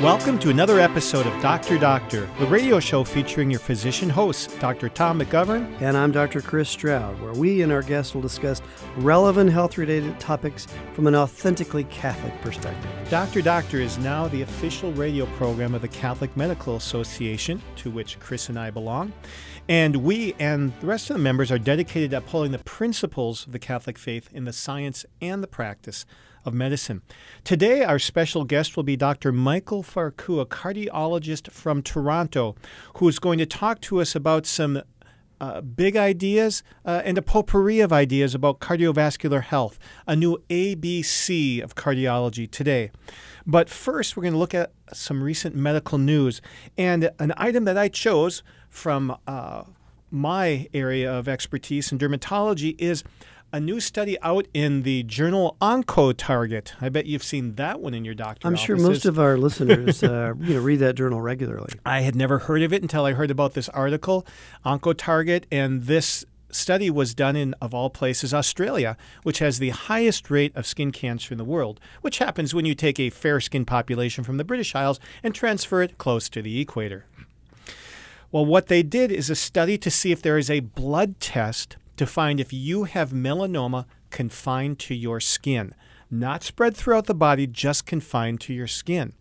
Welcome to another episode of Doctor Doctor, the radio show featuring your physician hosts, Dr. Tom McGovern. And I'm Dr. Chris Stroud, where we and our guests will discuss relevant health related topics from an authentically Catholic perspective. Doctor Doctor is now the official radio program of the Catholic Medical Association, to which Chris and I belong. And we and the rest of the members are dedicated to upholding the principles of the Catholic faith in the science and the practice of medicine. Today, our special guest will be Dr. Michael Farkouh, a cardiologist from Toronto, who is going to talk to us about some uh, big ideas uh, and a potpourri of ideas about cardiovascular health, a new ABC of cardiology today. But first, we're going to look at some recent medical news and an item that I chose from uh, my area of expertise in dermatology is a new study out in the journal Oncotarget. I bet you've seen that one in your doctor's I'm sure most of our listeners uh, you know, read that journal regularly. I had never heard of it until I heard about this article, Oncotarget, and this study was done in, of all places, Australia, which has the highest rate of skin cancer in the world, which happens when you take a fair skinned population from the British Isles and transfer it close to the equator. Well, what they did is a study to see if there is a blood test to find if you have melanoma confined to your skin, not spread throughout the body, just confined to your skin.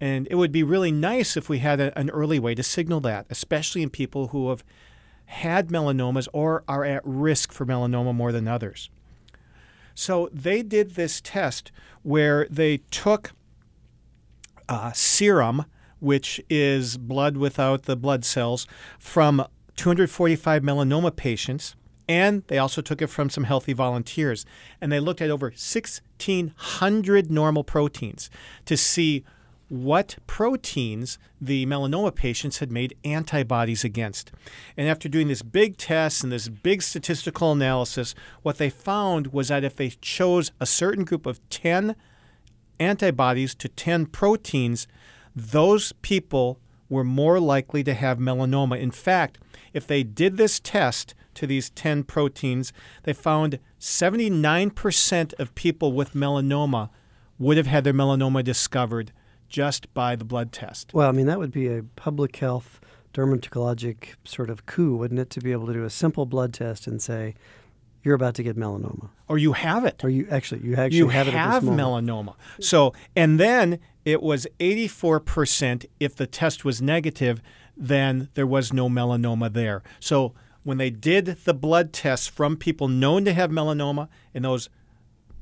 And it would be really nice if we had a, an early way to signal that, especially in people who have had melanomas or are at risk for melanoma more than others. So they did this test where they took uh, serum, which is blood without the blood cells, from 245 melanoma patients and they also took it from some healthy volunteers. And they looked at over 1,600 normal proteins to see what proteins the melanoma patients had made antibodies against. And after doing this big test and this big statistical analysis, what they found was that if they chose a certain group of 10 antibodies to 10 proteins, those people were more likely to have melanoma. In fact, if they did this test, to these 10 proteins, they found 79% of people with melanoma would have had their melanoma discovered just by the blood test. Well, I mean, that would be a public health dermatologic sort of coup, wouldn't it, to be able to do a simple blood test and say, you're about to get melanoma. Or you have it. Or you actually you actually you have, have melanoma. So and then it was 84% if the test was negative, then there was no melanoma there. So when they did the blood tests from people known to have melanoma and those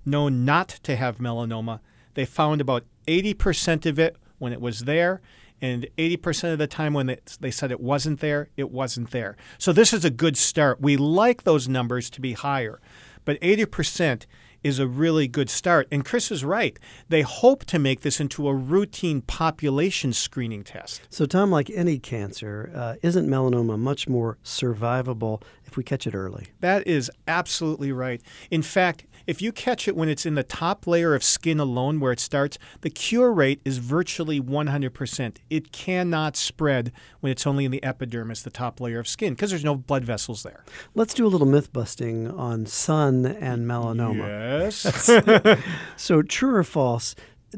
known not to have melanoma, they found about 80% of it when it was there, and 80% of the time when they, said it wasn't there, it wasn't there. So this is a good start. We like those numbers to be higher, but 80% is a really good start. And Chris is right. They hope to make this into a routine population screening test. So, Tom, like any cancer, uh, isn't melanoma much more survivable if we catch it early? That is absolutely right. In fact, if you catch it when it's in the top layer of skin alone where it starts, the cure rate is virtually 100%. It cannot spread when it's only in the epidermis, the top layer of skin, because there's no blood vessels there. Let's do a little myth busting on sun and melanoma. Yes. so, true or false,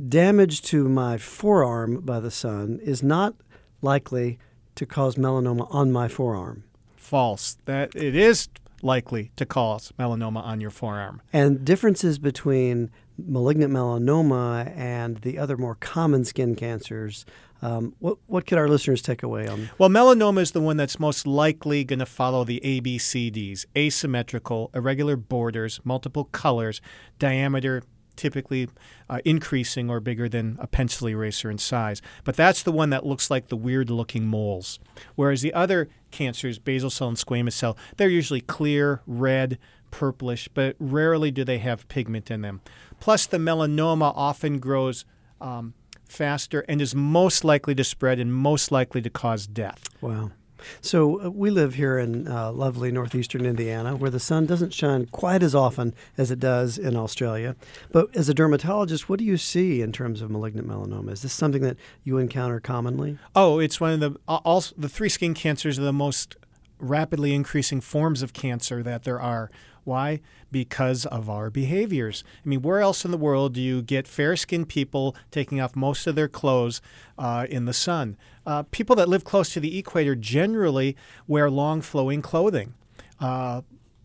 damage to my forearm by the sun is not likely to cause melanoma on my forearm. False. That it is likely to cause melanoma on your forearm. And differences between malignant melanoma and the other more common skin cancers. Um, what, what could our listeners take away on? Well, melanoma is the one that's most likely going to follow the ABCDs asymmetrical, irregular borders, multiple colors, diameter typically uh, increasing or bigger than a pencil eraser in size. But that's the one that looks like the weird looking moles. Whereas the other cancers, basal cell and squamous cell, they're usually clear, red, purplish, but rarely do they have pigment in them. Plus, the melanoma often grows um, faster and is most likely to spread and most likely to cause death. Wow. So uh, we live here in uh, lovely northeastern Indiana, where the sun doesn't shine quite as often as it does in Australia. But as a dermatologist, what do you see in terms of malignant melanoma? Is this something that you encounter commonly? Oh, it's one of the all the three skin cancers are the most rapidly increasing forms of cancer that there are Why? Because of our behaviors. I mean, where else in the world do you get fair skinned people taking off most of their clothes uh, in the sun? Uh, people that live close to the equator generally wear long flowing clothing, uh,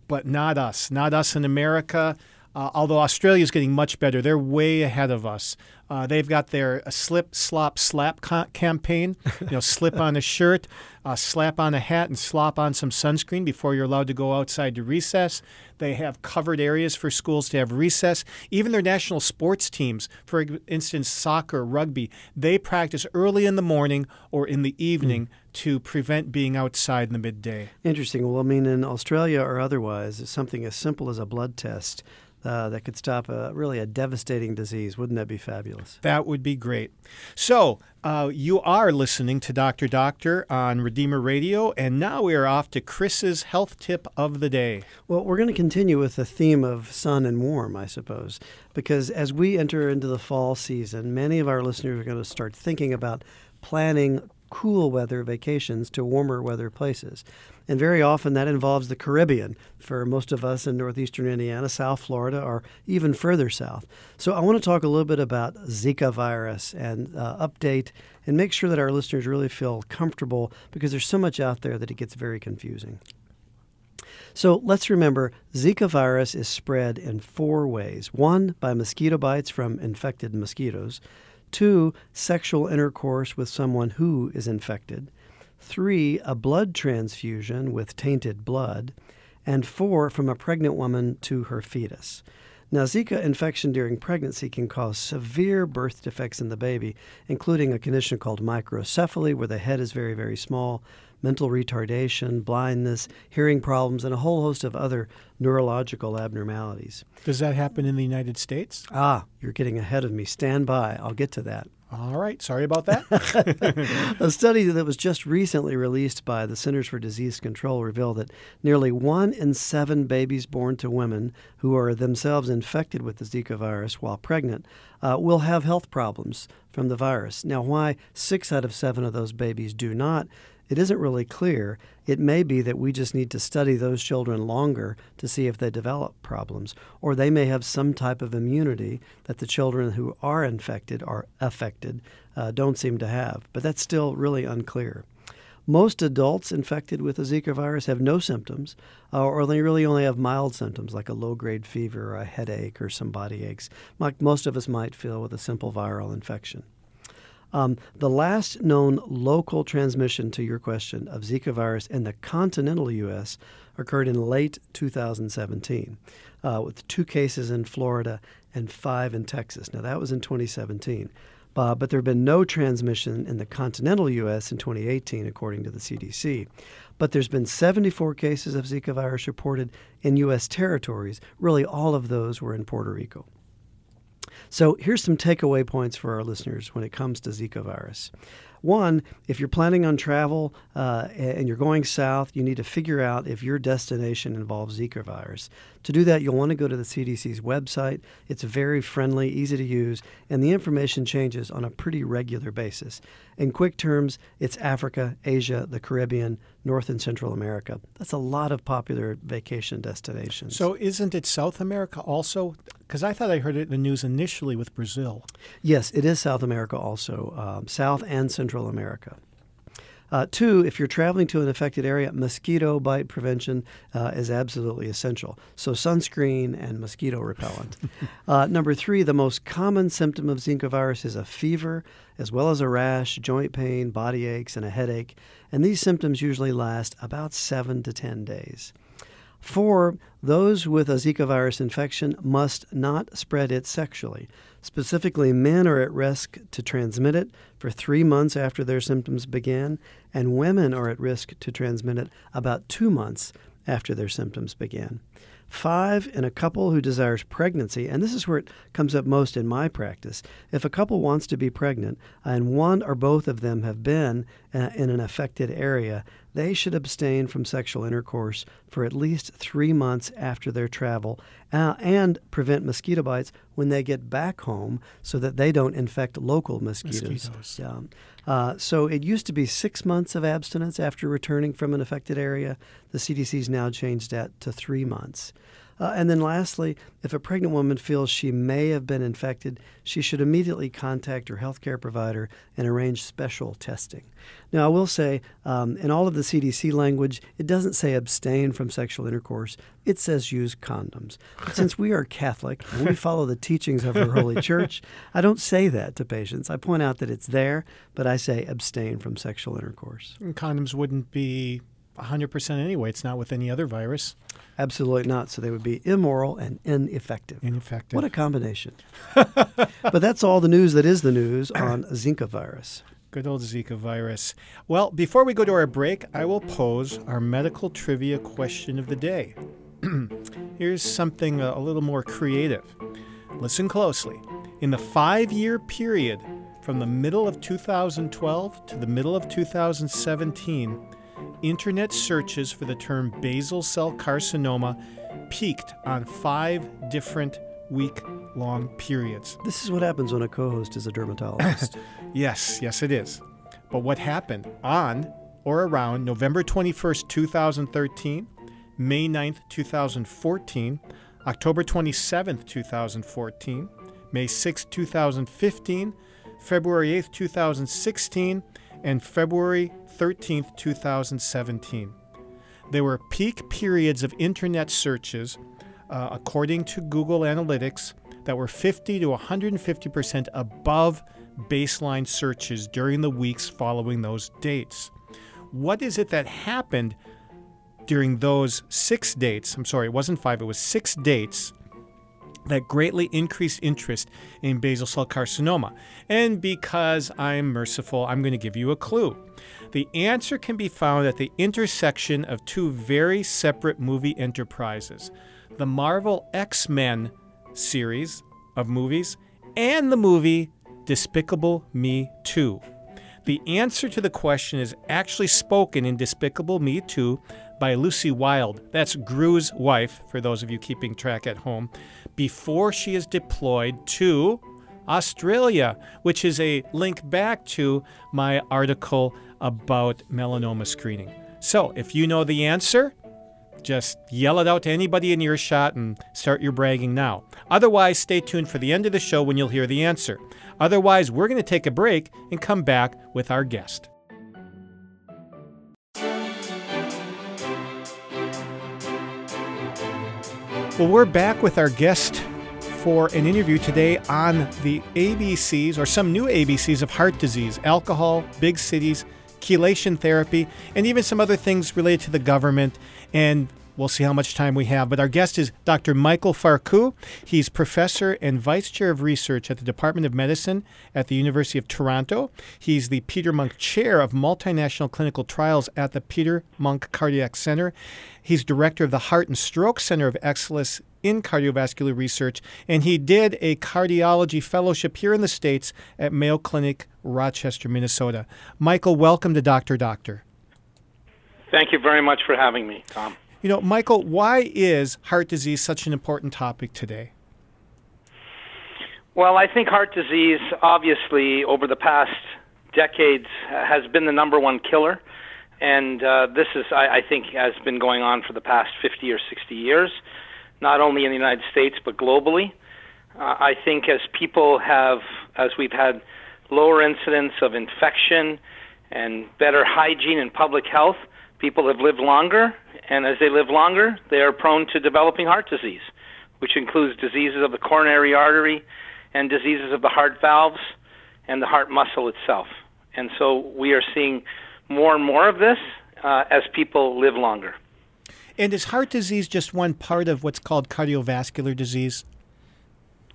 but not us. Not us in America. Uh, although Australia is getting much better, they're way ahead of us. Uh, they've got their uh, slip, slop, slap ca- campaign. You know, slip on a shirt, uh, slap on a hat, and slop on some sunscreen before you're allowed to go outside to recess. They have covered areas for schools to have recess. Even their national sports teams, for instance, soccer, rugby, they practice early in the morning or in the evening. Mm. To prevent being outside in the midday. Interesting. Well, I mean, in Australia or otherwise, something as simple as a blood test uh, that could stop a, really a devastating disease. Wouldn't that be fabulous? That would be great. So, uh, you are listening to Dr. Doctor on Redeemer Radio, and now we are off to Chris's health tip of the day. Well, we're going to continue with the theme of sun and warm, I suppose, because as we enter into the fall season, many of our listeners are going to start thinking about planning cool weather vacations to warmer weather places. And very often that involves the Caribbean for most of us in northeastern Indiana, South Florida, or even further south. So I want to talk a little bit about Zika virus and uh, update and make sure that our listeners really feel comfortable because there's so much out there that it gets very confusing. So let's remember Zika virus is spread in four ways. One, by mosquito bites from infected mosquitoes. Two, sexual intercourse with someone who is infected. Three, a blood transfusion with tainted blood. And four, from a pregnant woman to her fetus. Now, Zika infection during pregnancy can cause severe birth defects in the baby, including a condition called microcephaly, where the head is very, very small, mental retardation, blindness, hearing problems, and a whole host of other neurological abnormalities. Does that happen in the United States? Ah, you're getting ahead of me. Stand by. I'll get to that. All right. Sorry about that. a study that was just recently released by the Centers for Disease Control revealed that nearly one in seven babies born to women who are themselves infected with the Zika virus while pregnant uh, will have health problems from the virus. Now, why six out of seven of those babies do not it isn't really clear. It may be that we just need to study those children longer to see if they develop problems, or they may have some type of immunity that the children who are infected or affected uh, don't seem to have. But that's still really unclear. Most adults infected with the Zika virus have no symptoms, uh, or they really only have mild symptoms like a low grade fever or a headache or some body aches, like most of us might feel with a simple viral infection. Um, the last known local transmission to your question of Zika virus in the continental U.S. occurred in late 2017, uh, with two cases in Florida and five in Texas. Now, that was in 2017. Uh, but there have been no transmission in the continental U.S. in 2018, according to the CDC. But there's been 74 cases of Zika virus reported in U.S. territories. Really, all of those were in Puerto Rico. So here's some takeaway points for our listeners when it comes to Zika virus. One, if you're planning on travel uh, and you're going south, you need to figure out if your destination involves Zika virus. To do that, you'll want to go to the CDC's website. It's very friendly, easy to use, and the information changes on a pretty regular basis. In quick terms, it's Africa, Asia, the Caribbean, North and Central America. That's a lot of popular vacation destinations. So, isn't it South America also? Because I thought I heard it in the news initially with Brazil. Yes, it is South America also, um, South and Central America. Uh, two, if you're traveling to an affected area, mosquito bite prevention uh, is absolutely essential. So, sunscreen and mosquito repellent. uh, number three, the most common symptom of Zika virus is a fever, as well as a rash, joint pain, body aches, and a headache. And these symptoms usually last about seven to 10 days. Four, those with a Zika virus infection must not spread it sexually. Specifically, men are at risk to transmit it for three months after their symptoms begin, and women are at risk to transmit it about two months after their symptoms begin. Five, in a couple who desires pregnancy, and this is where it comes up most in my practice. If a couple wants to be pregnant and one or both of them have been uh, in an affected area, they should abstain from sexual intercourse for at least three months after their travel uh, and prevent mosquito bites when they get back home so that they don't infect local mosquitoes. mosquitoes. Um, uh, so it used to be six months of abstinence after returning from an affected area. The CDC's now changed that to three months. Uh, and then lastly, if a pregnant woman feels she may have been infected, she should immediately contact her healthcare provider and arrange special testing. Now, I will say, um, in all of the CDC language, it doesn't say abstain from sexual intercourse. It says use condoms. But since we are Catholic and we follow the teachings of our Holy Church, I don't say that to patients. I point out that it's there, but I say abstain from sexual intercourse. And condoms wouldn't be 100% anyway. It's not with any other virus. Absolutely not. So they would be immoral and ineffective. Ineffective. What a combination. but that's all the news that is the news on Zika virus. Good old Zika virus. Well, before we go to our break, I will pose our medical trivia question of the day. Here's something uh, a little more creative. Listen closely. In the five year period from the middle of 2012 to the middle of 2017, internet searches for the term basal cell carcinoma peaked on five different week long periods. This is what happens when a co host is a dermatologist. yes, yes, it is. But what happened on or around November 21st, 2013, May 9th, 2014, October 27th, 2014, May 6th, 2015, February 8th, 2016, and February 13th, 2017. There were peak periods of internet searches, uh, according to Google Analytics, that were 50 to 150% above baseline searches during the weeks following those dates. What is it that happened during those six dates? I'm sorry, it wasn't five, it was six dates that greatly increased interest in basal cell carcinoma. And because I'm merciful, I'm going to give you a clue. The answer can be found at the intersection of two very separate movie enterprises the Marvel X Men series of movies and the movie Despicable Me 2. The answer to the question is actually spoken in Despicable Me 2 by Lucy Wilde. That's Gru's wife, for those of you keeping track at home, before she is deployed to Australia, which is a link back to my article about melanoma screening. So if you know the answer, just yell it out to anybody in your shot and start your bragging now. Otherwise, stay tuned for the end of the show when you'll hear the answer. Otherwise, we're going to take a break and come back with our guest. Well, we're back with our guest for an interview today on the ABCs or some new ABCs of heart disease, alcohol, big cities, chelation therapy, and even some other things related to the government. And we'll see how much time we have. But our guest is Dr. Michael Farkouh. He's professor and vice chair of research at the Department of Medicine at the University of Toronto. He's the Peter Munk Chair of Multinational Clinical Trials at the Peter Munk Cardiac Center. He's director of the Heart and Stroke Center of Excellence in cardiovascular research, and he did a cardiology fellowship here in the States at Mayo Clinic, Rochester, Minnesota. Michael, welcome to Dr. Doctor. Thank you very much for having me, Tom. You know, Michael, why is heart disease such an important topic today? Well, I think heart disease, obviously, over the past decades, has been the number one killer. And uh, this is, I, I think, has been going on for the past 50 or 60 years, not only in the United States, but globally. Uh, I think as people have, as we've had lower incidence of infection and better hygiene and public health, people have lived longer and as they live longer, they are prone to developing heart disease, which includes diseases of the coronary artery and diseases of the heart valves and the heart muscle itself. And so we are seeing more and more of this uh, as people live longer. And is heart disease just one part of what's called cardiovascular disease?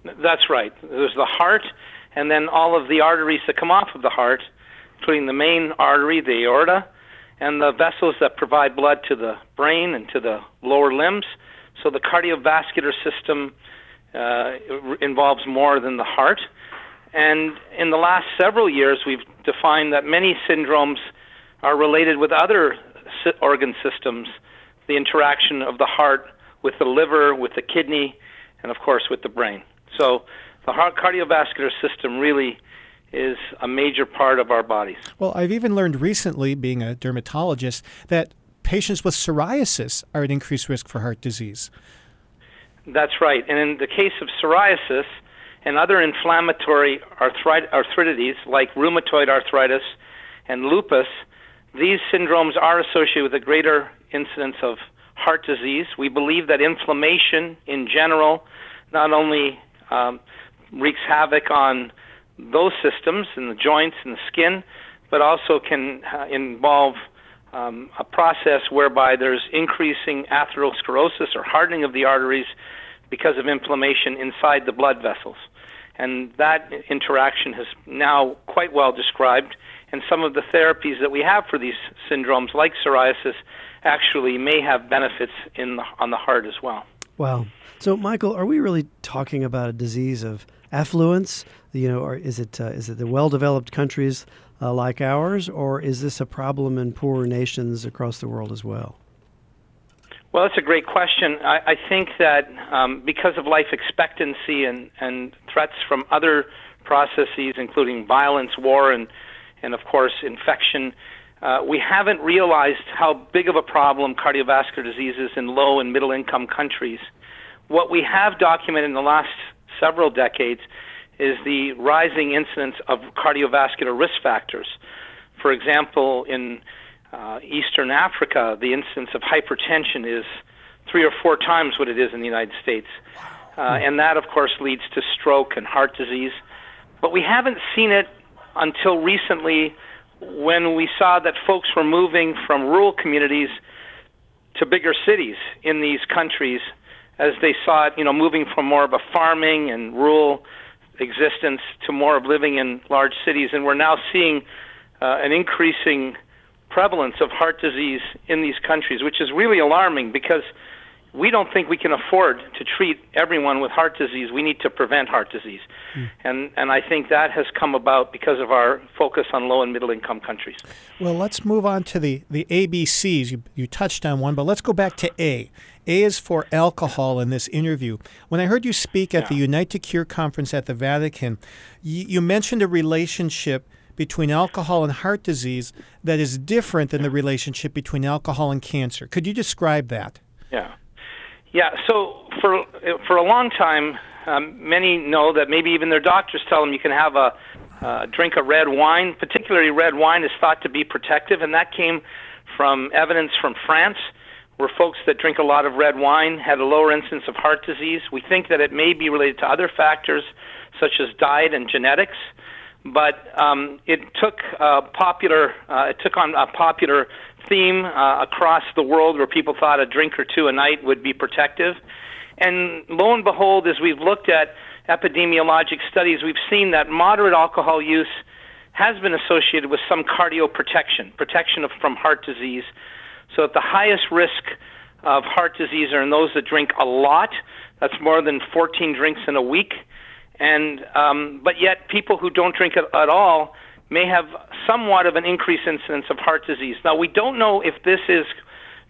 That's right. There's the heart, and then all of the arteries that come off of the heart, including the main artery, the aorta, and the vessels that provide blood to the brain and to the lower limbs. So the cardiovascular system uh, involves more than the heart. And in the last several years, we've defined that many syndromes are related with other organ systems, the interaction of the heart with the liver, with the kidney, and of course with the brain. So the heart cardiovascular system really is a major part of our bodies. Well, I've even learned recently, being a dermatologist, that patients with psoriasis are at increased risk for heart disease. That's right. And in the case of psoriasis and other inflammatory arthrit- arthritides like rheumatoid arthritis and lupus, these syndromes are associated with a greater incidence of heart disease. We believe that inflammation in general not only um, wreaks havoc on those systems in the joints and the skin, but also can uh, involve um, a process whereby there's increasing atherosclerosis or hardening of the arteries because of inflammation inside the blood vessels. And that interaction has now quite well described, and some of the therapies that we have for these syndromes, like psoriasis, actually may have benefits in the, on the heart as well. Wow. So, Michael, are we really talking about a disease of affluence? You know, or is it uh, is it the well-developed countries uh, like ours, or is this a problem in poorer nations across the world as well? Well, that's a great question. I, I think that um, because of life expectancy and, and threats from other processes, including violence, war, and, and of course, infection, uh, we haven't realized how big of a problem cardiovascular disease is in low and middle income countries. What we have documented in the last several decades is the rising incidence of cardiovascular risk factors. For example, in uh, Eastern Africa, the incidence of hypertension is three or four times what it is in the United States. Uh, and that, of course, leads to stroke and heart disease. But we haven't seen it until recently when we saw that folks were moving from rural communities to bigger cities in these countries as they saw it, you know, moving from more of a farming and rural existence to more of living in large cities. And we're now seeing uh, an increasing prevalence of heart disease in these countries, which is really alarming because we don't think we can afford to treat everyone with heart disease. We need to prevent heart disease. Mm. And, and I think that has come about because of our focus on low and middle income countries. Well, let's move on to the, the ABCs. You, you touched on one, but let's go back to A. A is for alcohol in this interview. When I heard you speak at yeah. the Unite to Cure conference at the Vatican, you, you mentioned a relationship between alcohol and heart disease that is different than the relationship between alcohol and cancer. Could you describe that? Yeah. Yeah, so for for a long time, um, many know that maybe even their doctors tell them you can have a uh, drink of red wine. Particularly, red wine is thought to be protective, and that came from evidence from France, where folks that drink a lot of red wine had a lower incidence of heart disease. We think that it may be related to other factors such as diet and genetics, but um, it took uh, popular uh, it took on a popular theme uh, across the world where people thought a drink or two a night would be protective. And lo and behold, as we've looked at epidemiologic studies, we've seen that moderate alcohol use has been associated with some cardioprotection, protection of, from heart disease. So at the highest risk of heart disease are in those that drink a lot. That's more than 14 drinks in a week. And um, but yet people who don't drink at, at all may have somewhat of an increased incidence of heart disease. Now, we don't know if this is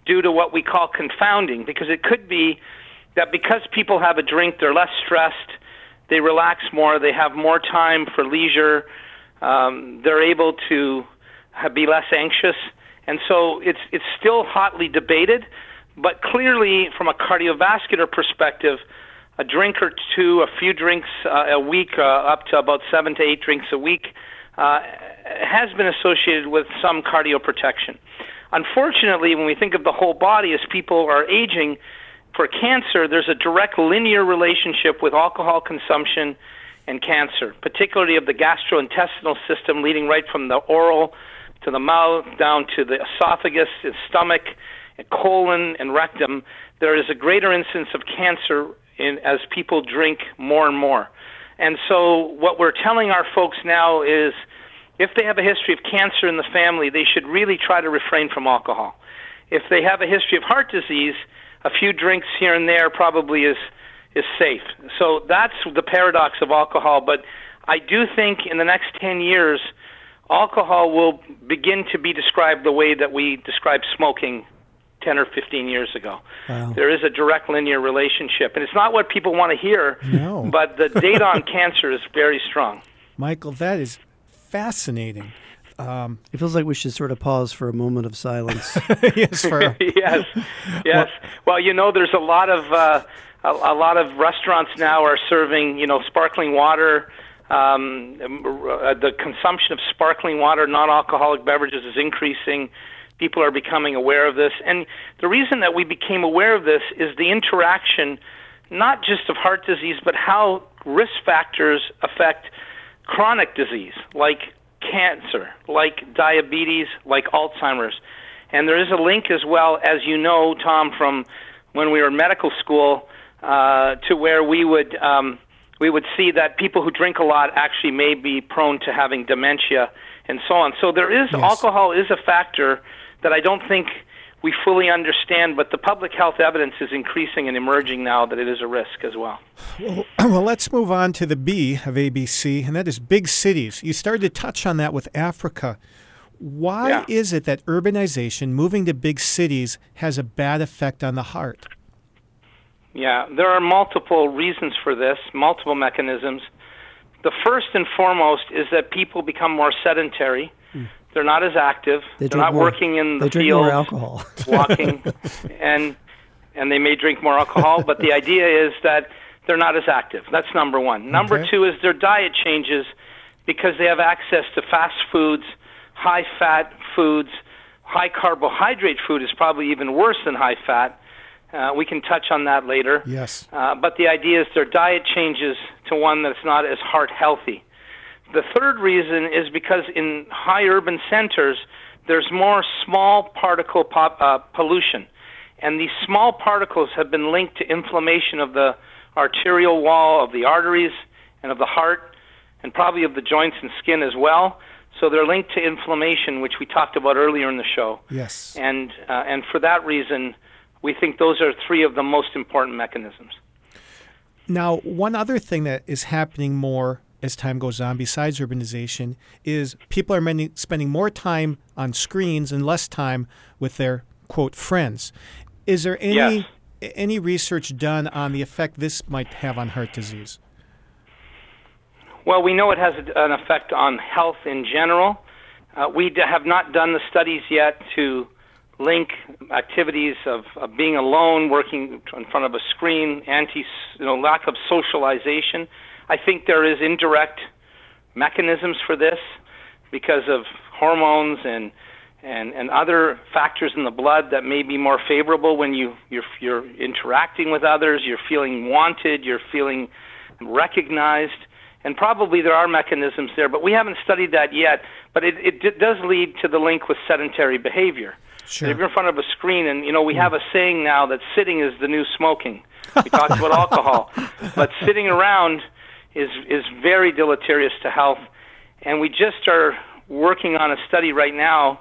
due to what we call confounding, because it could be that because people have a drink, they're less stressed, they relax more, they have more time for leisure, um, they're able to be less anxious. And so it's, it's still hotly debated, but clearly, from a cardiovascular perspective, a drink or two, a few drinks uh, a week, uh, up to about seven to eight drinks a week, uh, has been associated with some cardioprotection. Unfortunately, when we think of the whole body as people are aging, for cancer, there's a direct linear relationship with alcohol consumption and cancer, particularly of the gastrointestinal system, leading right from the oral to the mouth, down to the esophagus, the stomach, and colon, and rectum. There is a greater incidence of cancer in, as people drink more and more. And so, what we're telling our folks now is if they have a history of cancer in the family, they should really try to refrain from alcohol. If they have a history of heart disease, a few drinks here and there probably is is safe. So that's the paradox of alcohol, but I do think in the next 10 years alcohol will begin to be described the way that we describe smoking 10 or 15 years ago. Wow. There is a direct linear relationship. And it's not what people want to hear, no. but the data on cancer is very strong. Michael, that is fascinating. Um, it feels like we should sort of pause for a moment of silence. yes, for, yes, yes. Well, well, you know, there's a lot of uh, a, a lot of restaurants now are serving, you know, sparkling water. Um, uh, the consumption of sparkling water, non-alcoholic beverages, is increasing. People are becoming aware of this, and the reason that we became aware of this is the interaction, not just of heart disease, but how risk factors affect chronic disease, like cancer, like diabetes, like Alzheimer's. And there is a link as well, as you know, Tom, from when we were in medical school, uh, to where we would um, we would see that people who drink a lot actually may be prone to having dementia and so on. So there is yes. alcohol is a factor that I don't think we fully understand, but the public health evidence is increasing and emerging now that it is a risk as well. Well, well, let's move on to the B of ABC, and that is big cities. You started to touch on that with Africa. Why yeah. is it that urbanization, moving to big cities, has a bad effect on the heart? Yeah, there are multiple reasons for this, multiple mechanisms. The first and foremost is that people become more sedentary. They're not as active. They are not more, working in the they drink more alcohol. walking, and and they may drink more alcohol. But the idea is that they're not as active. That's number one. Number okay. two is their diet changes because they have access to fast foods, high fat foods, high carbohydrate food is probably even worse than high fat uh, we can touch on that later. Yes. Uh, but the idea is their diet changes to one that's not as heart healthy. The third reason is because in high urban centers, there's more small particle pop, uh, pollution. And these small particles have been linked to inflammation of the arterial wall, of the arteries, and of the heart, and probably of the joints and skin as well. So they're linked to inflammation, which we talked about earlier in the show. Yes. And, uh, and for that reason, we think those are three of the most important mechanisms. Now, one other thing that is happening more as time goes on, besides urbanization, is people are many, spending more time on screens and less time with their quote friends. Is there any yes. any research done on the effect this might have on heart disease? Well, we know it has an effect on health in general. Uh, we have not done the studies yet to link activities of, of being alone, working in front of a screen, anti, you know, lack of socialization. I think there is indirect mechanisms for this because of hormones and and, and other factors in the blood that may be more favorable when you you're, you're interacting with others, you're feeling wanted, you're feeling recognized, and probably there are mechanisms there, but we haven't studied that yet. But it, it d- does lead to the link with sedentary behavior. Sure. If you're in front of a screen, and you know, we have a saying now that sitting is the new smoking. We talked about alcohol, but sitting around is is very deleterious to health. And we just are working on a study right now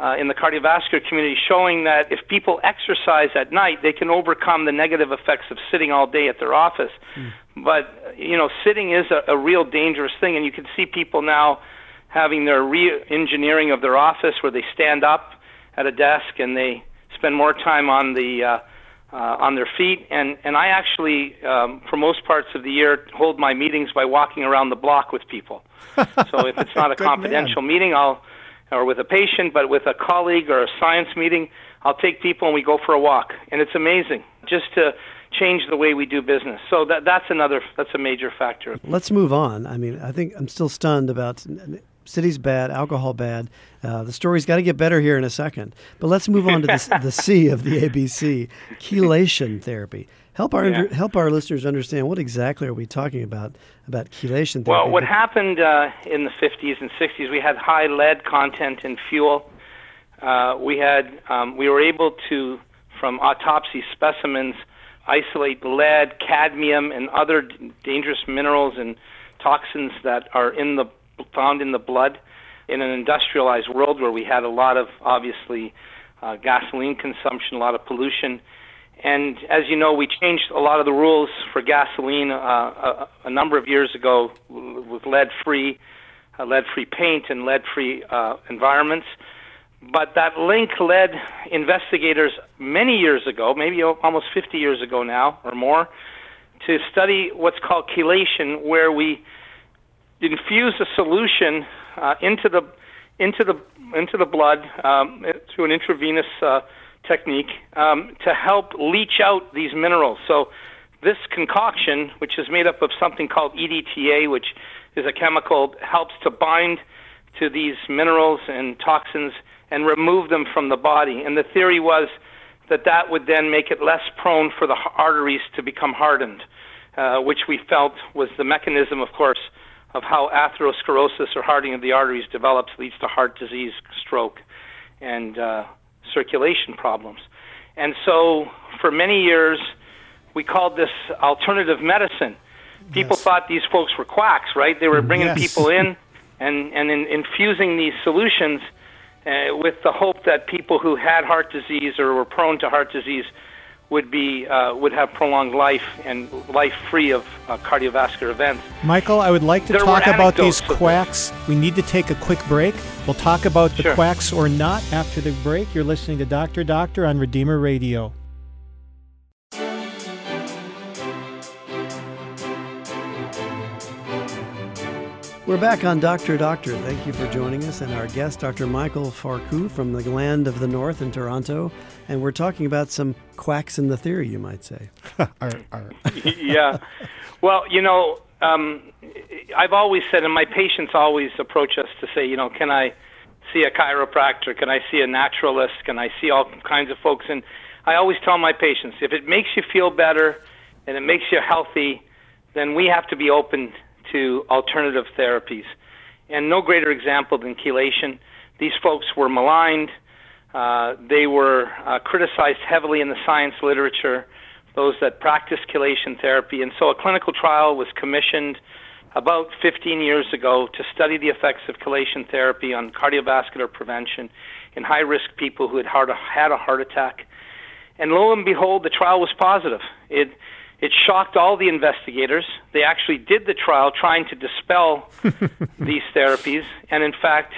uh, in the cardiovascular community showing that if people exercise at night, they can overcome the negative effects of sitting all day at their office. Mm. But you know, sitting is a, a real dangerous thing, and you can see people now having their re-engineering of their office where they stand up at a desk and they spend more time on the uh, uh, on their feet. And and I actually, um, for most parts of the year, hold my meetings by walking around the block with people. so if it's not a confidential man. meeting, I'll or with a patient, but with a colleague or a science meeting, I'll take people and we go for a walk. And it's amazing just to change the way we do business. So that that's another that's a major factor. Let's move on. I mean, I think I'm still stunned about city's bad, alcohol bad. Uh, the story's got to get better here in a second. But let's move on to the, the C of the ABC, chelation therapy. Help our yeah. under, help our listeners understand what exactly are we talking about about chelation therapy. Well, what happened uh, in the 50s and 60s, we had high lead content in fuel. Uh, we had um, we were able to from autopsy specimens isolate lead, cadmium, and other d- dangerous minerals and toxins that are in the found in the blood in an industrialized world where we had a lot of obviously uh, gasoline consumption, a lot of pollution. And as you know, we changed a lot of the rules for gasoline uh, a, a number of years ago with lead-free, uh, lead-free paint and lead-free uh, environments. But that link led investigators many years ago, maybe almost 50 years ago now or more, to study what's called chelation, where we infuse a solution uh, into the into the into the blood um, through an intravenous uh, technique um, to help leach out these minerals. So this concoction, which is made up of something called EDTA, which is a chemical helps to bind to these minerals and toxins and remove them from the body. And the theory was that that would then make it less prone for the arteries to become hardened, uh, which we felt was the mechanism, of course, of how atherosclerosis or hardening of the arteries develops, leads to heart disease, stroke, and uh, circulation problems. And so, for many years, we called this alternative medicine. People yes. thought these folks were quacks, right? They were bringing yes. people in and, and in, infusing these solutions uh, with the hope that people who had heart disease or were prone to heart disease would be uh, would have prolonged life and life free of uh, cardiovascular events. Michael, I would like to there talk about these quacks. We need to take a quick break. We'll talk about the sure. quacks or not after the break. You're listening to Doctor Doctor on Redeemer Radio. We're back on Doctor Doctor. Thank you for joining us and our guest, Dr. Michael Farkouh from the land of the North in Toronto. And we're talking about some quacks in the theory, you might say. yeah. Well, you know, um, I've always said, and my patients always approach us to say, you know, can I see a chiropractor? Can I see a naturalist? Can I see all kinds of folks? And I always tell my patients, if it makes you feel better and it makes you healthy, then we have to be open to alternative therapies. And no greater example than chelation. These folks were maligned. Uh, they were uh, criticized heavily in the science literature, those that practiced chelation therapy. And so a clinical trial was commissioned about 15 years ago to study the effects of chelation therapy on cardiovascular prevention in high risk people who had had a heart attack. And lo and behold, the trial was positive. It it shocked all the investigators. They actually did the trial trying to dispel these therapies, and in fact,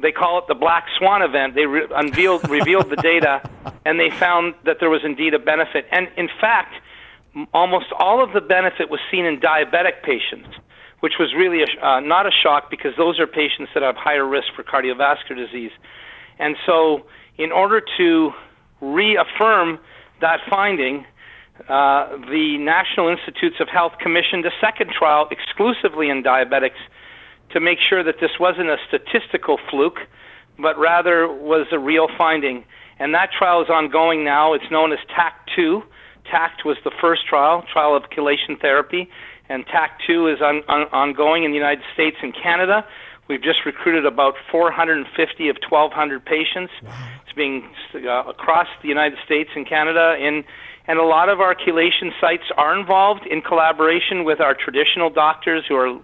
they call it the black swan event. They re- unveiled, revealed the data, and they found that there was indeed a benefit. And in fact, m- almost all of the benefit was seen in diabetic patients, which was really a, uh, not a shock because those are patients that have higher risk for cardiovascular disease. And so, in order to reaffirm that finding, uh, the National Institutes of Health commissioned a second trial exclusively in diabetics to make sure that this wasn't a statistical fluke, but rather was a real finding. And that trial is ongoing now. It's known as TACT 2. TACT was the first trial, trial of chelation therapy, and TACT 2 is on, on, ongoing in the United States and Canada. We've just recruited about 450 of 1,200 patients. Wow. It's being uh, across the United States and Canada in and a lot of our chelation sites are involved in collaboration with our traditional doctors who are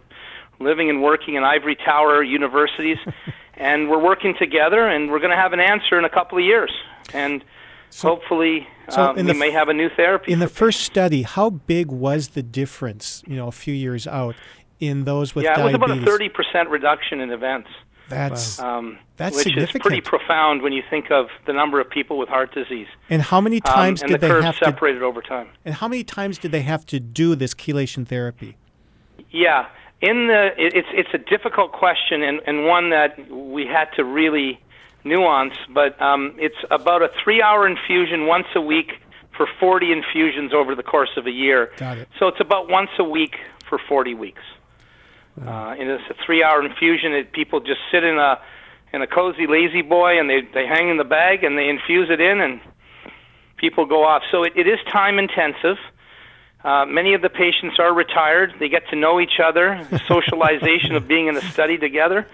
living and working in ivory tower universities. and we're working together, and we're going to have an answer in a couple of years. And so, hopefully, so um, we f- may have a new therapy. In the first study, how big was the difference, you know, a few years out in those with yeah, diabetes? Yeah, it was about a 30% reduction in events. That's um, that's which significant. is pretty profound when you think of the number of people with heart disease. And how many um, times um, did the they have separated to, over time? And how many times did they have to do this chelation therapy? Yeah, in the it, it's it's a difficult question and, and one that we had to really nuance. But um, it's about a three-hour infusion once a week for 40 infusions over the course of a year. Got it. So it's about once a week for 40 weeks. Uh, and it's a three-hour infusion. It, people just sit in a in a cozy lazy boy, and they they hang in the bag and they infuse it in, and people go off. So it, it is time intensive. Uh, many of the patients are retired. They get to know each other, socialization of being in a study together,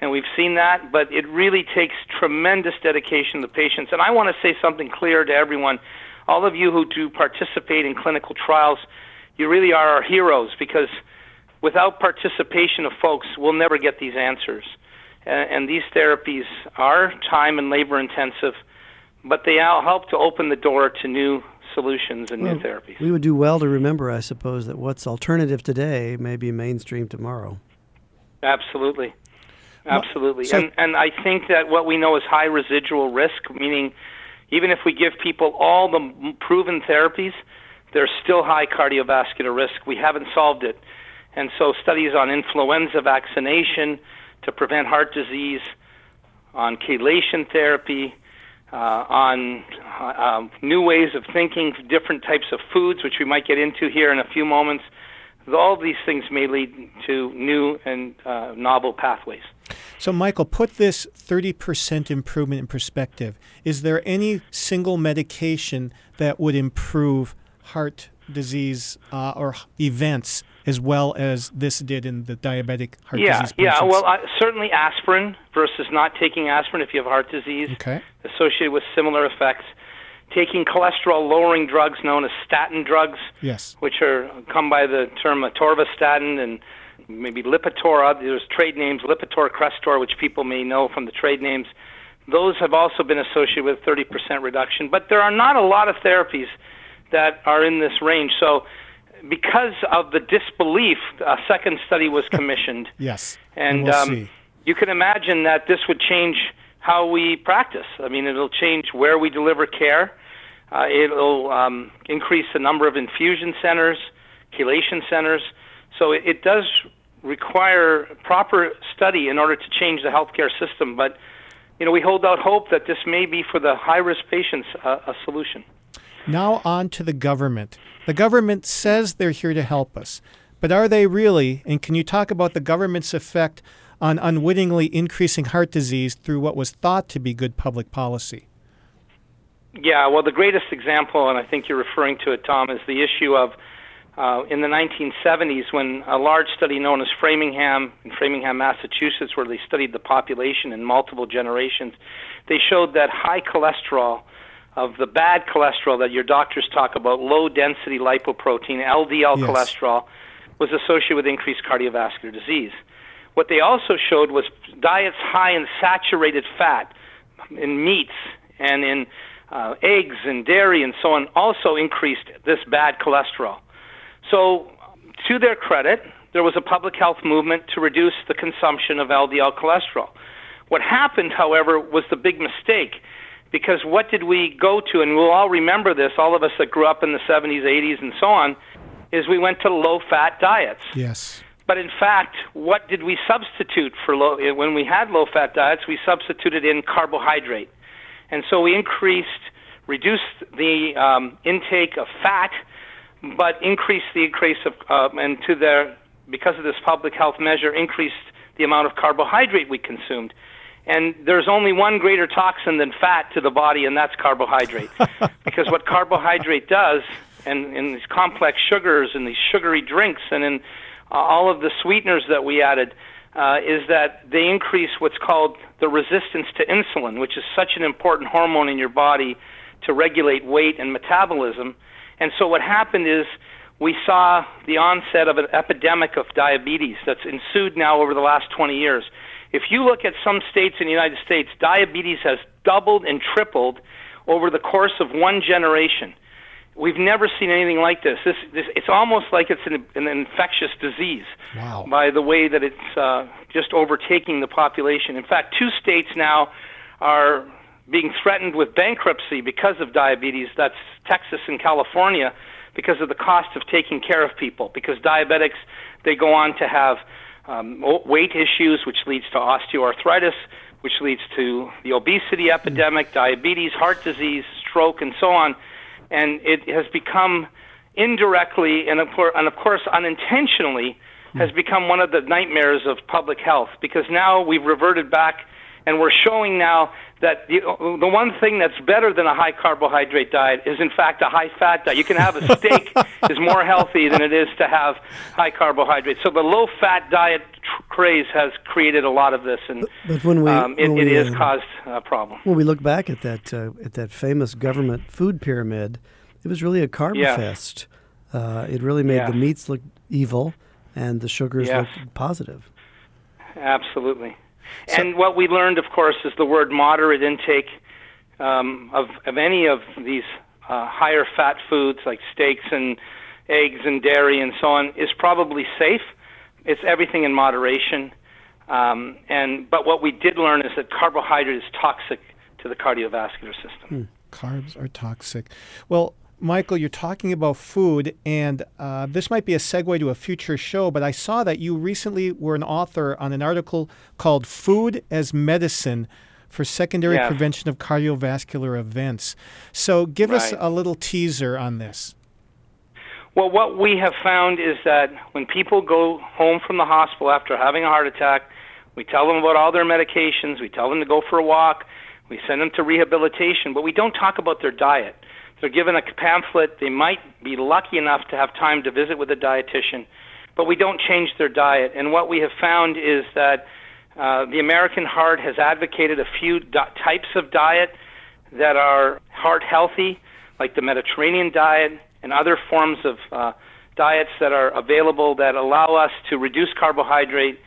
and we've seen that. But it really takes tremendous dedication of the patients. And I want to say something clear to everyone. All of you who do participate in clinical trials, you really are our heroes because without participation of folks, we'll never get these answers. And, and these therapies are time and labor intensive, but they help to open the door to new solutions and well, new therapies. We would do well to remember, I suppose, that what's alternative today may be mainstream tomorrow. Absolutely. Absolutely. So, and, and I think that what we know is high residual risk, meaning even if we give people all the proven therapies, there's still high cardiovascular risk. We haven't solved it. And so studies on influenza vaccination to prevent heart disease, on chelation therapy, uh, on uh, um, new ways of thinking, different types of foods, which we might get into here in a few moments. All these things may lead to new and uh, novel pathways. So, Michael, put this 30% improvement in perspective. Is there any single medication that would improve heart disease uh, or events as well as this did in the diabetic heart yeah, disease patients? Yeah, well, uh, certainly aspirin versus not taking aspirin if you have heart disease okay. associated with similar effects. Taking cholesterol lowering drugs known as statin drugs, yes. which are come by the term atorvastatin and maybe Lipitor. There's trade names Lipitor, Crestor, which people may know from the trade names. Those have also been associated with 30% reduction, but there are not a lot of therapies that are in this range. So, because of the disbelief, a second study was commissioned. yes. And, we'll um, you can imagine that this would change how we practice. I mean, it'll change where we deliver care. Uh, it'll um, increase the number of infusion centers, chelation centers. So it, it does require proper study in order to change the healthcare system. But you know, we hold out hope that this may be for the high-risk patients uh, a solution. Now on to the government. The government says they're here to help us, but are they really? And can you talk about the government's effect on unwittingly increasing heart disease through what was thought to be good public policy? Yeah, well, the greatest example, and I think you're referring to it, Tom, is the issue of uh, in the 1970s when a large study known as Framingham in Framingham, Massachusetts, where they studied the population in multiple generations, they showed that high cholesterol of the bad cholesterol that your doctors talk about, low density lipoprotein, LDL yes. cholesterol, was associated with increased cardiovascular disease. What they also showed was diets high in saturated fat, in meats, and in uh, eggs and dairy and so on also increased this bad cholesterol. So, to their credit, there was a public health movement to reduce the consumption of LDL cholesterol. What happened, however, was the big mistake because what did we go to, and we'll all remember this, all of us that grew up in the 70s, 80s, and so on, is we went to low fat diets. Yes. But in fact, what did we substitute for low, when we had low fat diets? We substituted in carbohydrate. And so we increased, reduced the um, intake of fat, but increased the increase of, uh, and to their, because of this public health measure, increased the amount of carbohydrate we consumed. And there's only one greater toxin than fat to the body, and that's carbohydrate. because what carbohydrate does, and in these complex sugars and these sugary drinks, and in uh, all of the sweeteners that we added, uh, is that they increase what's called the resistance to insulin, which is such an important hormone in your body to regulate weight and metabolism. And so what happened is we saw the onset of an epidemic of diabetes that's ensued now over the last 20 years. If you look at some states in the United States, diabetes has doubled and tripled over the course of one generation. We've never seen anything like this. This, this it's almost like it's an, an infectious disease wow. by the way that it's uh, just overtaking the population. In fact, two states now are being threatened with bankruptcy because of diabetes. That's Texas and California because of the cost of taking care of people. Because diabetics, they go on to have um, weight issues, which leads to osteoarthritis, which leads to the obesity epidemic, diabetes, heart disease, stroke, and so on. And it has become indirectly and of course, and of course unintentionally has become one of the nightmares of public health because now we've reverted back and we're showing now that the, the one thing that's better than a high carbohydrate diet is in fact a high fat diet. You can have a steak is more healthy than it is to have high carbohydrates. So the low fat diet tr- craze has created a lot of this, and but when we, um, it, when it has uh, caused a problem. When we look back at that uh, at that famous government food pyramid, it was really a carb Yeah. fest. Uh, it really made Yeah. the meats look evil and the sugars Yes. look positive. Absolutely. And what we learned, of course, is the word moderate intake um, of, of any of these uh, higher fat foods like steaks and eggs and dairy and so on is probably safe. It's everything in moderation. Um, and but what we did learn is that carbohydrate is toxic to the cardiovascular system. Carbs are toxic. Well, Michael, you're talking about food, and uh, this might be a segue to a future show, but I saw that you recently were an author on an article called Food as Medicine for secondary Yes. prevention of cardiovascular events. So, give us a little teaser on this. Well, what we have found is that when people go home from the hospital after having a heart attack, we tell them about all their medications, we tell them to go for a walk, we send them to rehabilitation, but we don't talk about their diet. They're given a pamphlet, they might be lucky enough to have time to visit with a dietitian, but we don't change their diet. And what we have found is that uh, the American Heart has advocated a few di- types of diet that are heart healthy, like the Mediterranean diet and other forms of uh, diets that are available that allow us to reduce carbohydrate,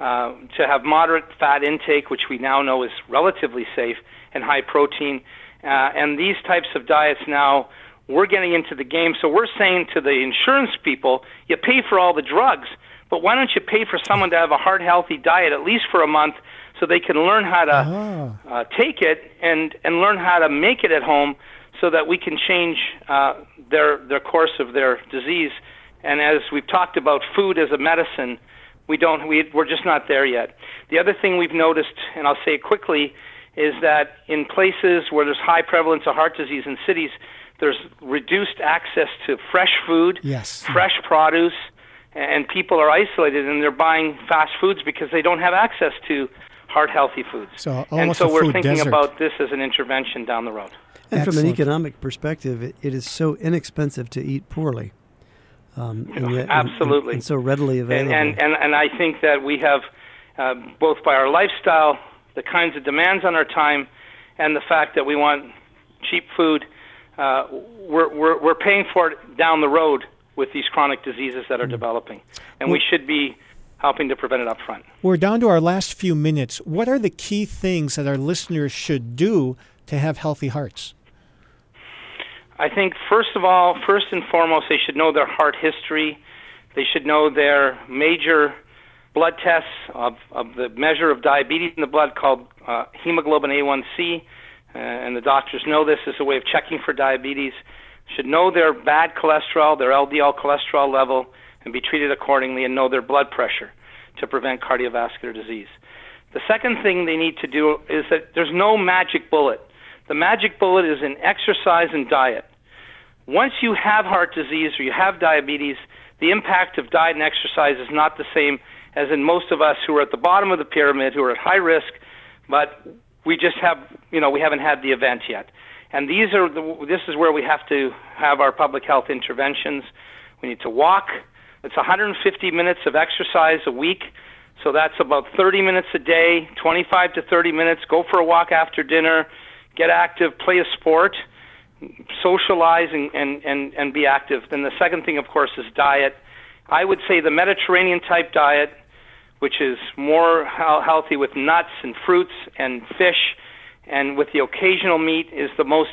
uh, to have moderate fat intake, which we now know is relatively safe, and high protein. Uh, and these types of diets now we're getting into the game. So we're saying to the insurance people, you pay for all the drugs, but why don't you pay for someone to have a heart healthy diet at least for a month so they can learn how to Ah. uh, take it and and learn how to make it at home so that we can change uh, their their course of their disease. And as we've talked about food as a medicine, we don't we we're just not there yet. The other thing we've noticed, and I'll say it quickly, is that in places where there's high prevalence of heart disease in cities, there's reduced access to fresh food, Yes. fresh produce, and people are isolated and they're buying fast foods because they don't have access to heart healthy foods. So and so we're thinking desert. about this as an intervention down the road. And from an economic perspective, it, it is so inexpensive to eat poorly. Um, and yet, and- Absolutely. And, so readily And, available. and, and, and I think that we have, uh, both by our lifestyle, the kinds of demands on our time, and the fact that we want cheap food, uh, we're, we're, we're paying for it down the road with these chronic diseases that are developing. And we should be helping to prevent it up front. We're down to our last few minutes. What are the key things that our listeners should do to have healthy hearts? I think first of all, first and foremost, they should know their heart history. They should know their major blood tests of, of the measure of diabetes in the blood called uh, hemoglobin A1C, uh, and the doctors know this as a way of checking for diabetes. Should know their bad cholesterol, their LDL cholesterol level, and be treated accordingly, and know their blood pressure to prevent cardiovascular disease. The second thing they need to do is that there's no magic bullet. The magic bullet is in exercise and diet. Once you have heart disease or you have diabetes, the impact of diet and exercise is not the same as in most of us who are at the bottom of the pyramid, who are at high risk, but we just have, you know, we haven't had the event yet. And these are the, this is where we have to have our public health interventions. We need to walk. It's 150 minutes of exercise a week. So that's about 30 minutes a day, 25 to 30 minutes. Go for a walk after dinner, get active, play a sport, socialize, and, and, and, and be active. Then the second thing, of course, is diet. I would say the Mediterranean type diet, which is more healthy with nuts and fruits and fish, and with the occasional meat, is the most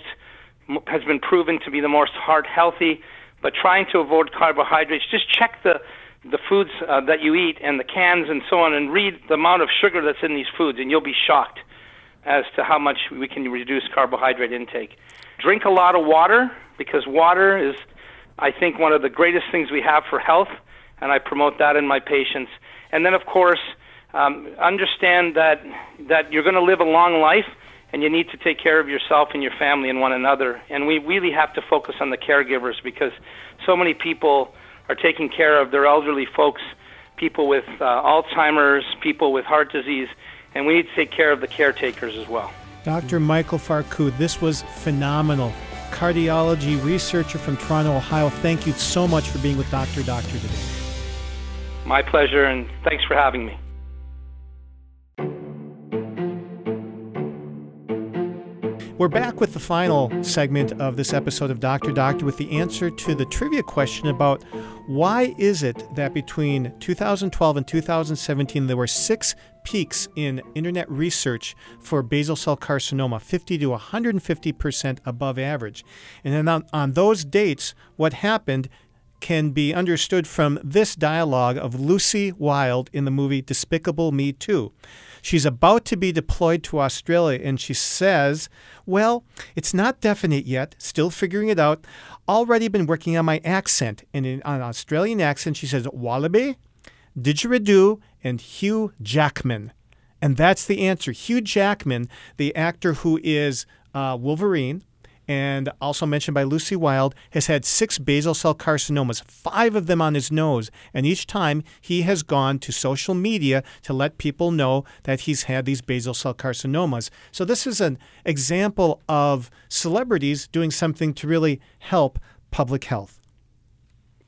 has been proven to be the most heart healthy. But trying to avoid carbohydrates, just check the the foods uh, that you eat and the cans and so on, and read the amount of sugar that's in these foods, and you'll be shocked as to how much we can reduce carbohydrate intake. Drink a lot of water because water is, I think, one of the greatest things we have for health, and I promote that in my patients. And then, of course, um, understand that that you're going to live a long life, and you need to take care of yourself and your family and one another. And we really have to focus on the caregivers because so many people are taking care of their elderly folks, people with uh, Alzheimer's, people with heart disease, and we need to take care of the caretakers as well. Dr. Michael Farkouh, this was phenomenal. Cardiology researcher from Toronto, Ohio. Thank you so much for being with Dr. Doctor today. My pleasure, and thanks for having me. We're back with the final segment of this episode of Dr. Doctor with the answer to the trivia question about why is it that between 2012 and 2017 there were six peaks in internet research for basal cell carcinoma, 50 to 150% above average. And then on, on those dates, what happened can be understood from this dialogue of Lucy Wilde in the movie Despicable Me 2. She's about to be deployed to Australia and she says, Well, it's not definite yet, still figuring it out. Already been working on my accent. And in an Australian accent, she says, Wallaby, didgeridoo, and Hugh Jackman. And that's the answer. Hugh Jackman, the actor who is uh, Wolverine, and also mentioned by Lucy Wilde, has had six basal cell carcinomas, five of them on his nose. And each time he has gone to social media to let people know that he's had these basal cell carcinomas. So this is an example of celebrities doing something to really help public health.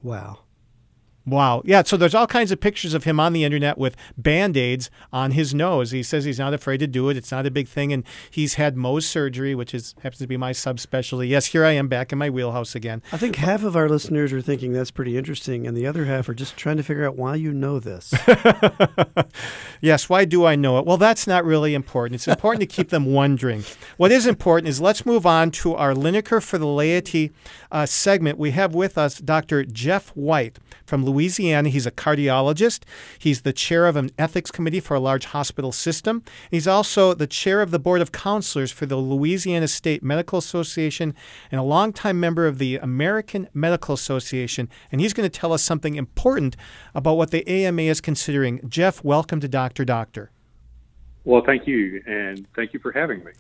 Wow. Wow. Yeah. So there's all kinds of pictures of him on the internet with band aids on his nose. He says he's not afraid to do it. It's not a big thing. And he's had Mohs surgery, which is happens to be my subspecialty. Yes, here I am back in my wheelhouse again. I think half of our listeners are thinking that's pretty interesting, and the other half are just trying to figure out why you know this. yes. Why do I know it? Well, that's not really important. It's important to keep them wondering. What is important is let's move on to our Linacre for the Laity uh, segment. We have with us Dr. Jeff White from Louisiana. He's a cardiologist. He's the chair of an ethics committee for a large hospital system. He's also the chair of the board of counselors for the Louisiana State Medical Association and a longtime member of the American Medical Association. And he's going to tell us something important about what the AMA is considering. Jeff, welcome to Dr. Doctor. Well, thank you, and thank you for having me.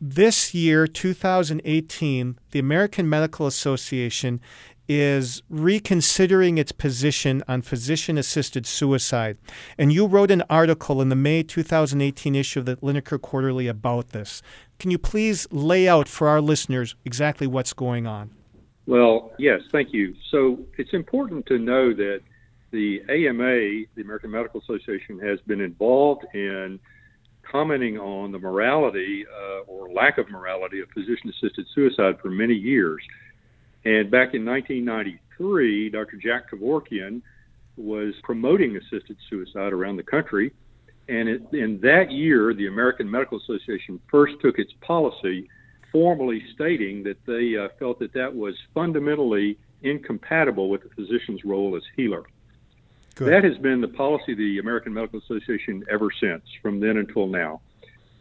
This year, 2018, the American Medical Association is reconsidering its position on physician assisted suicide. And you wrote an article in the May 2018 issue of the Linacre Quarterly about this. Can you please lay out for our listeners exactly what's going on? Well, yes, thank you. So it's important to know that the AMA, the American Medical Association, has been involved in commenting on the morality uh, or lack of morality of physician assisted suicide for many years. And back in 1993, Dr. Jack Kevorkian was promoting assisted suicide around the country. And it, in that year, the American Medical Association first took its policy formally stating that they uh, felt that that was fundamentally incompatible with the physician's role as healer. Good. That has been the policy of the American Medical Association ever since, from then until now.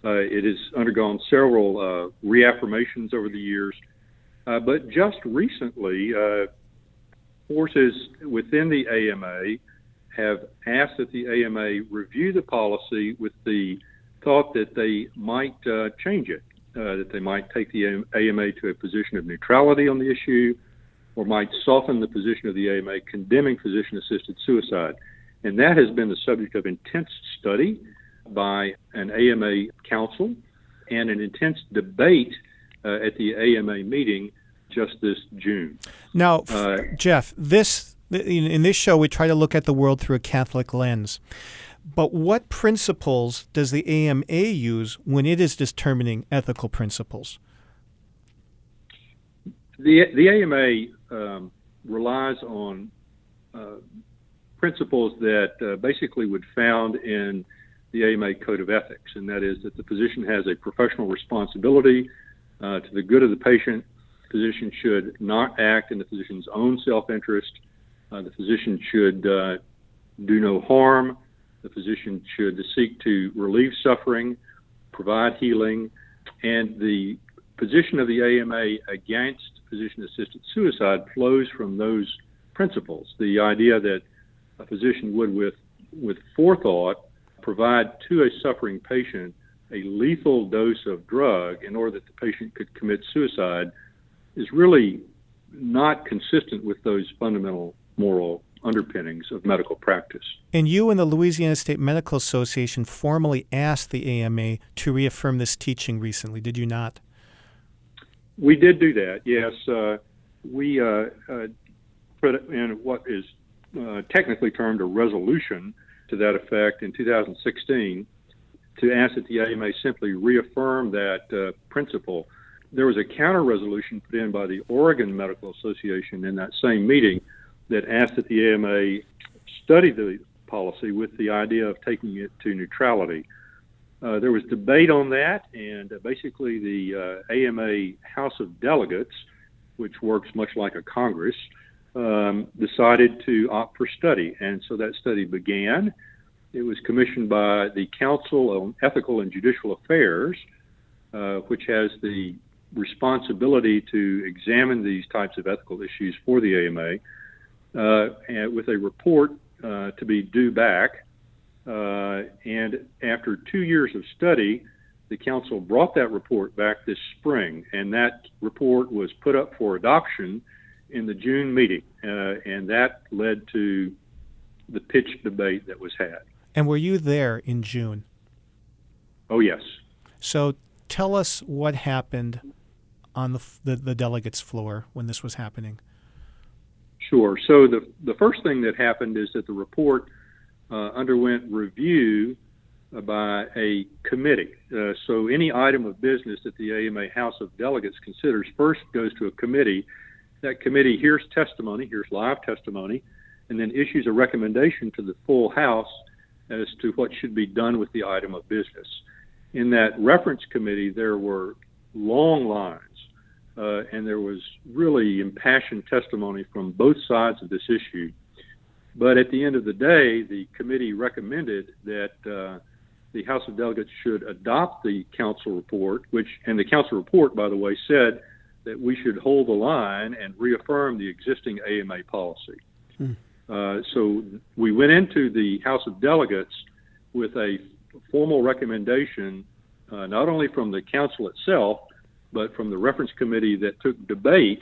Uh, it has undergone several uh, reaffirmations over the years, uh, but just recently, uh, forces within the AMA have asked that the AMA review the policy with the thought that they might uh, change it, uh, that they might take the AMA to a position of neutrality on the issue, or might soften the position of the AMA condemning physician assisted suicide. And that has been the subject of intense study by an AMA council and an intense debate uh, at the AMA meeting just this June. Now, uh, Jeff, this in this show we try to look at the world through a Catholic lens. But what principles does the AMA use when it is determining ethical principles? The the AMA um, relies on uh, principles that uh, basically would found in the AMA Code of Ethics, and that is that the physician has a professional responsibility uh, to the good of the patient. Physician should not act in the physician's own self-interest. Uh, the physician should uh, do no harm. The physician should seek to relieve suffering, provide healing, and the position of the AMA against physician-assisted suicide flows from those principles. The idea that a physician would, with with forethought, provide to a suffering patient a lethal dose of drug in order that the patient could commit suicide is really not consistent with those fundamental moral underpinnings of medical practice. And you and the Louisiana State Medical Association formally asked the AMA to reaffirm this teaching recently, did you not? We did do that, yes. Uh, we uh, uh, put in what is uh, technically termed a resolution to that effect in 2016 to ask that the AMA simply reaffirm that uh, principle. There was a counter resolution put in by the Oregon Medical Association in that same meeting that asked that the AMA study the policy with the idea of taking it to neutrality. Uh, there was debate on that, and uh, basically the uh, AMA House of Delegates, which works much like a Congress, um, decided to opt for study. And so that study began. It was commissioned by the Council on Ethical and Judicial Affairs, uh, which has the responsibility to examine these types of ethical issues for the AMA, uh, and with a report uh, to be due back Uh, and after two years of study, the council brought that report back this spring, and that report was put up for adoption in the June meeting, uh, and that led to the pitch debate that was had. And were you there in June? Oh, yes. So tell us what happened on the, the, the delegates' floor when this was happening. Sure. So the the first thing that happened is that the report uh, underwent review by a committee. Uh, so any item of business that the AMA House of Delegates considers first goes to a committee. That committee hears testimony, hears live testimony, and then issues a recommendation to the full House as to what should be done with the item of business. In that reference committee, there were long lines uh, and there was really impassioned testimony from both sides of this issue. But at the end of the day, the committee recommended that uh, the House of Delegates should adopt the council report, which, and the council report, by the way, said that we should hold the line and reaffirm the existing AMA policy. Hmm. Uh, so we went into the House of Delegates with a formal recommendation, uh, not only from the council itself, but from the reference committee that took debate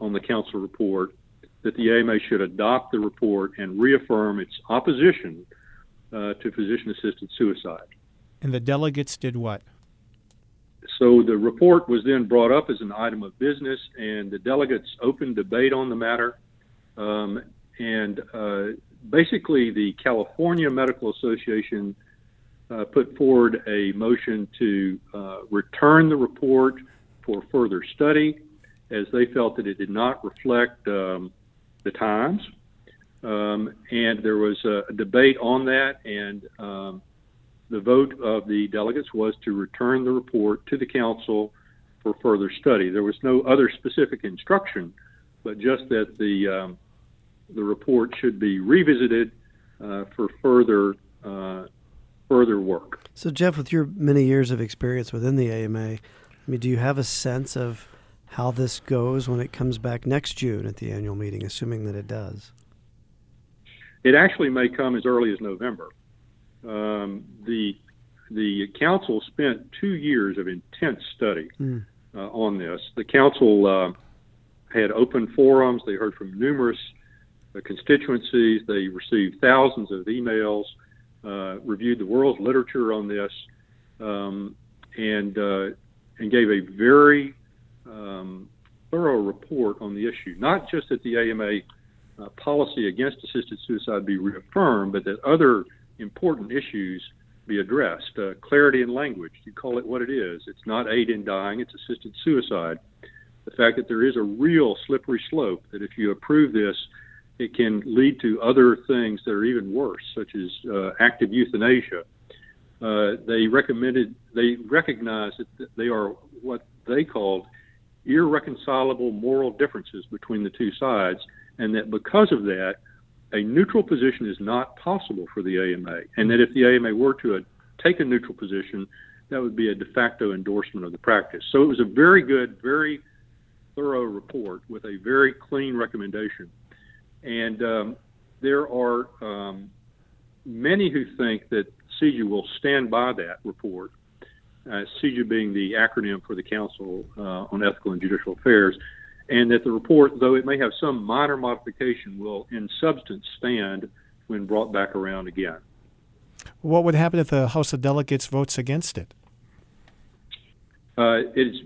on the council report that the AMA should adopt the report and reaffirm its opposition uh, to physician assisted suicide. And the delegates did what? So the report was then brought up as an item of business, and the delegates opened debate on the matter. Um, and uh, basically, the California Medical Association uh, put forward a motion to uh, return the report for further study, as they felt that it did not reflect um, the times. Um, and there was a, a, debate on that, and um, the vote of the delegates was to return the report to the council for further study. There was no other specific instruction, but just that the um, the report should be revisited uh, for further uh, further work. So, Jeff, with your many years of experience within the AMA, I mean, do you have a sense of how this goes when it comes back next June at the annual meeting, assuming that it does? It actually may come as early as November. Um, the the council spent two years of intense study mm. uh, on this. The council uh, had open forums. They heard from numerous uh, constituencies. They received thousands of emails, reviewed the world's literature on this, um, and uh, and gave a very um, thorough report on the issue. Not just that the AMA uh, policy against assisted suicide be reaffirmed, but that other important issues be addressed. Uh, clarity in language, you call it what it is. It's not aid in dying, it's assisted suicide. The fact that there is a real slippery slope, that if you approve this, it can lead to other things that are even worse, such as uh, active euthanasia uh, they recommended they recognized that they are what they called irreconcilable moral differences between the two sides, and that because of that, a neutral position is not possible for the AMA, and that if the AMA were to uh, take a neutral position, that would be a de facto endorsement of the practice. So it was a very good, very thorough report with a very clean recommendation. And um, there are um, many who think that CEJA will stand by that report, uh, CEJA being the acronym for the Council uh, on Ethical and Judicial Affairs, and that the report, though it may have some minor modification, will in substance stand when brought back around again. What would happen if the House of Delegates votes against it? Uh, it's,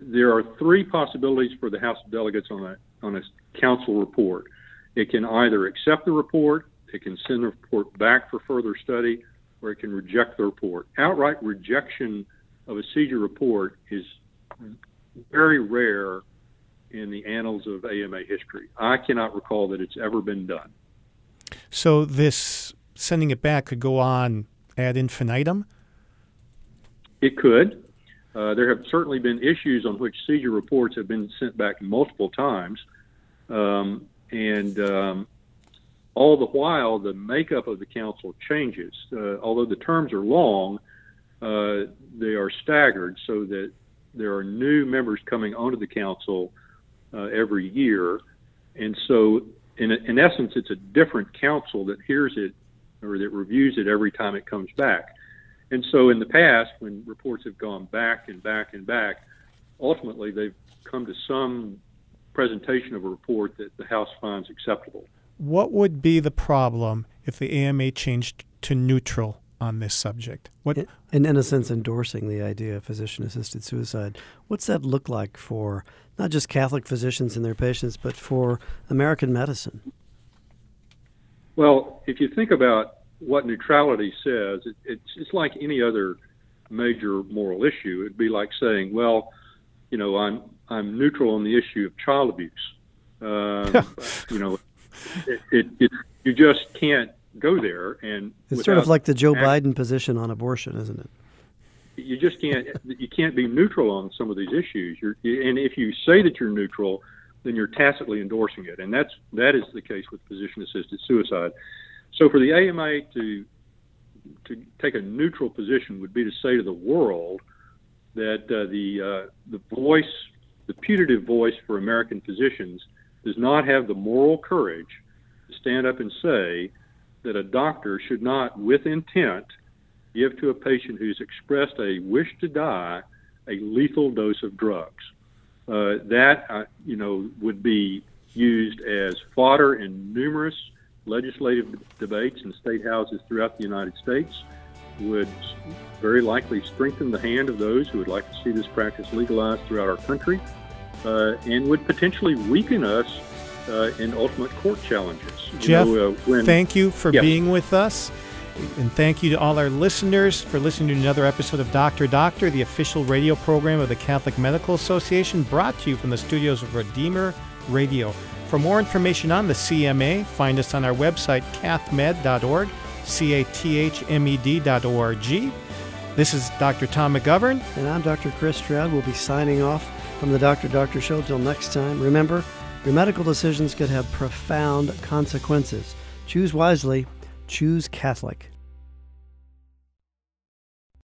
there are three possibilities for the House of Delegates on a, on a council report. It can either accept the report, it can send the report back for further study, or it can reject the report. Outright rejection of a CEJA report is very rare in the annals of AMA history. I cannot recall that it's ever been done. So this sending it back could go on ad infinitum? It could. Uh, there have certainly been issues on which CEJA reports have been sent back multiple times. Um, and um, all the while, the makeup of the council changes. Uh, although the terms are long, uh, they are staggered so that there are new members coming onto the council uh, every year. And so, in, in essence, it's a different council that hears it or that reviews it every time it comes back. And so in the past, when reports have gone back and back and back, ultimately they've come to some presentation of a report that the House finds acceptable. What would be the problem if the AMA changed to neutral on this subject? What, and in a sense, endorsing the idea of physician-assisted suicide. What's that look like for not just Catholic physicians and their patients, but for American medicine? Well, if you think about what neutrality says, it, it's it's like any other major moral issue. It'd be like saying, well, you know, I'm I'm neutral on the issue of child abuse. Um, you know, it, it, it, you just can't go there. And it's sort of like the Joe act- Biden position on abortion, isn't it? You just can't you can't be neutral on some of these issues. You're, and if you say that you're neutral, then you're tacitly endorsing it, and that's that is the case with physician-assisted suicide. So for the AMA to to take a neutral position would be to say to the world that uh, the uh, the voice, the putative voice for American physicians, does not have the moral courage to stand up and say that a doctor should not, with intent, give to a patient who's expressed a wish to die a lethal dose of drugs. Uh, that uh, you know would be used as fodder in numerous legislative debates in state houses throughout the United States. Would very likely strengthen the hand of those who would like to see this practice legalized throughout our country, uh, and would potentially weaken us uh, in ultimate court challenges. Jeff, know, uh, when, thank you for yeah. being with us. And thank you to all our listeners for listening to another episode of Doctor Doctor, the official radio program of the Catholic Medical Association, brought to you from the studios of Redeemer Radio. For more information on the CMA, find us on our website, cathmed.org, C A T H M E D.org. This is Dr. Tom McGovern. And I'm Dr. Chris Stroud. We'll be signing off from the Dr. Doctor Show. Till next time, remember, your medical decisions could have profound consequences. Choose wisely, choose Catholic.